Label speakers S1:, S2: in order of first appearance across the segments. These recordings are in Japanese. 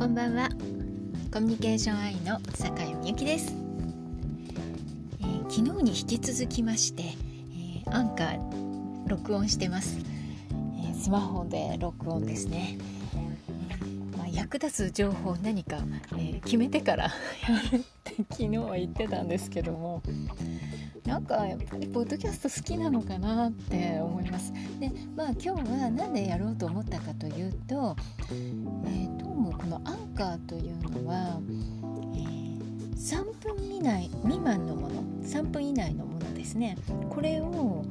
S1: こんばんは。コミュニケーションアイの坂井美由紀です、えー、昨日に引き続きまして、えー、アンカー録音してます、えー、スマホで録音ですね、まあ、役立つ情報何か、え決めてから やるって昨日は言ってたんですけどもなんかやっぱりポッドキャスト好きなのかなって思います。でまあ今日は何でやろうと思ったかというと、えー、このアンカーというのは、えー、3分以内未満のもの3分以内のものですね。これを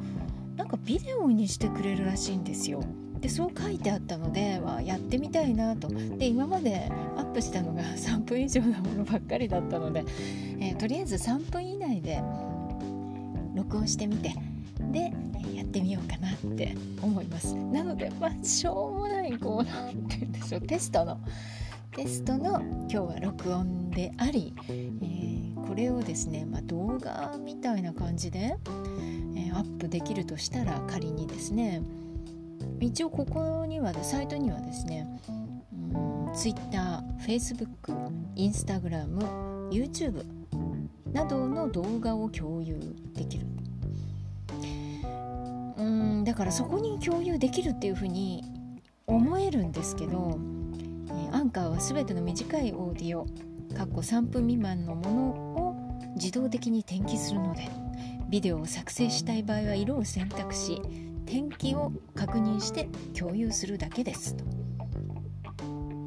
S1: なんかビデオにしてくれるらしいんですよ。でそう書いてあったので、まあ、やってみたいなと。で今までアップしたのが 3分以上のものばっかりだったので、えー、とりあえず3分以内で録音してみて。でやってみようかなって思います。なのでまあしょうもないこう何て言うんでしょうテストのテストの今日は録音であり、えー、これをですね、まあ、動画みたいな感じで、えー、アップできるとしたら仮にですね一応ここにはサイトにはですね、うん、Twitter、Facebook、Instagram、YouTube などの動画を共有できる。うんだからそこに共有できるっていうふうに思えるんですけど、アンカーは全ての短いオーディオかっこ3分未満のものを自動的に転記するのでビデオを作成したい場合は色を選択し転記を確認して共有するだけですと。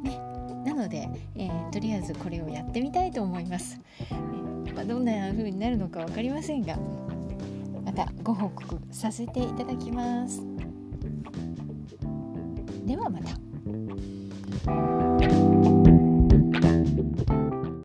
S1: ね、なので、えー、とりあえずこれをやってみたいと思います。えまあ、どんな風になるのか分かりませんがまたご報告させていただきますではまた。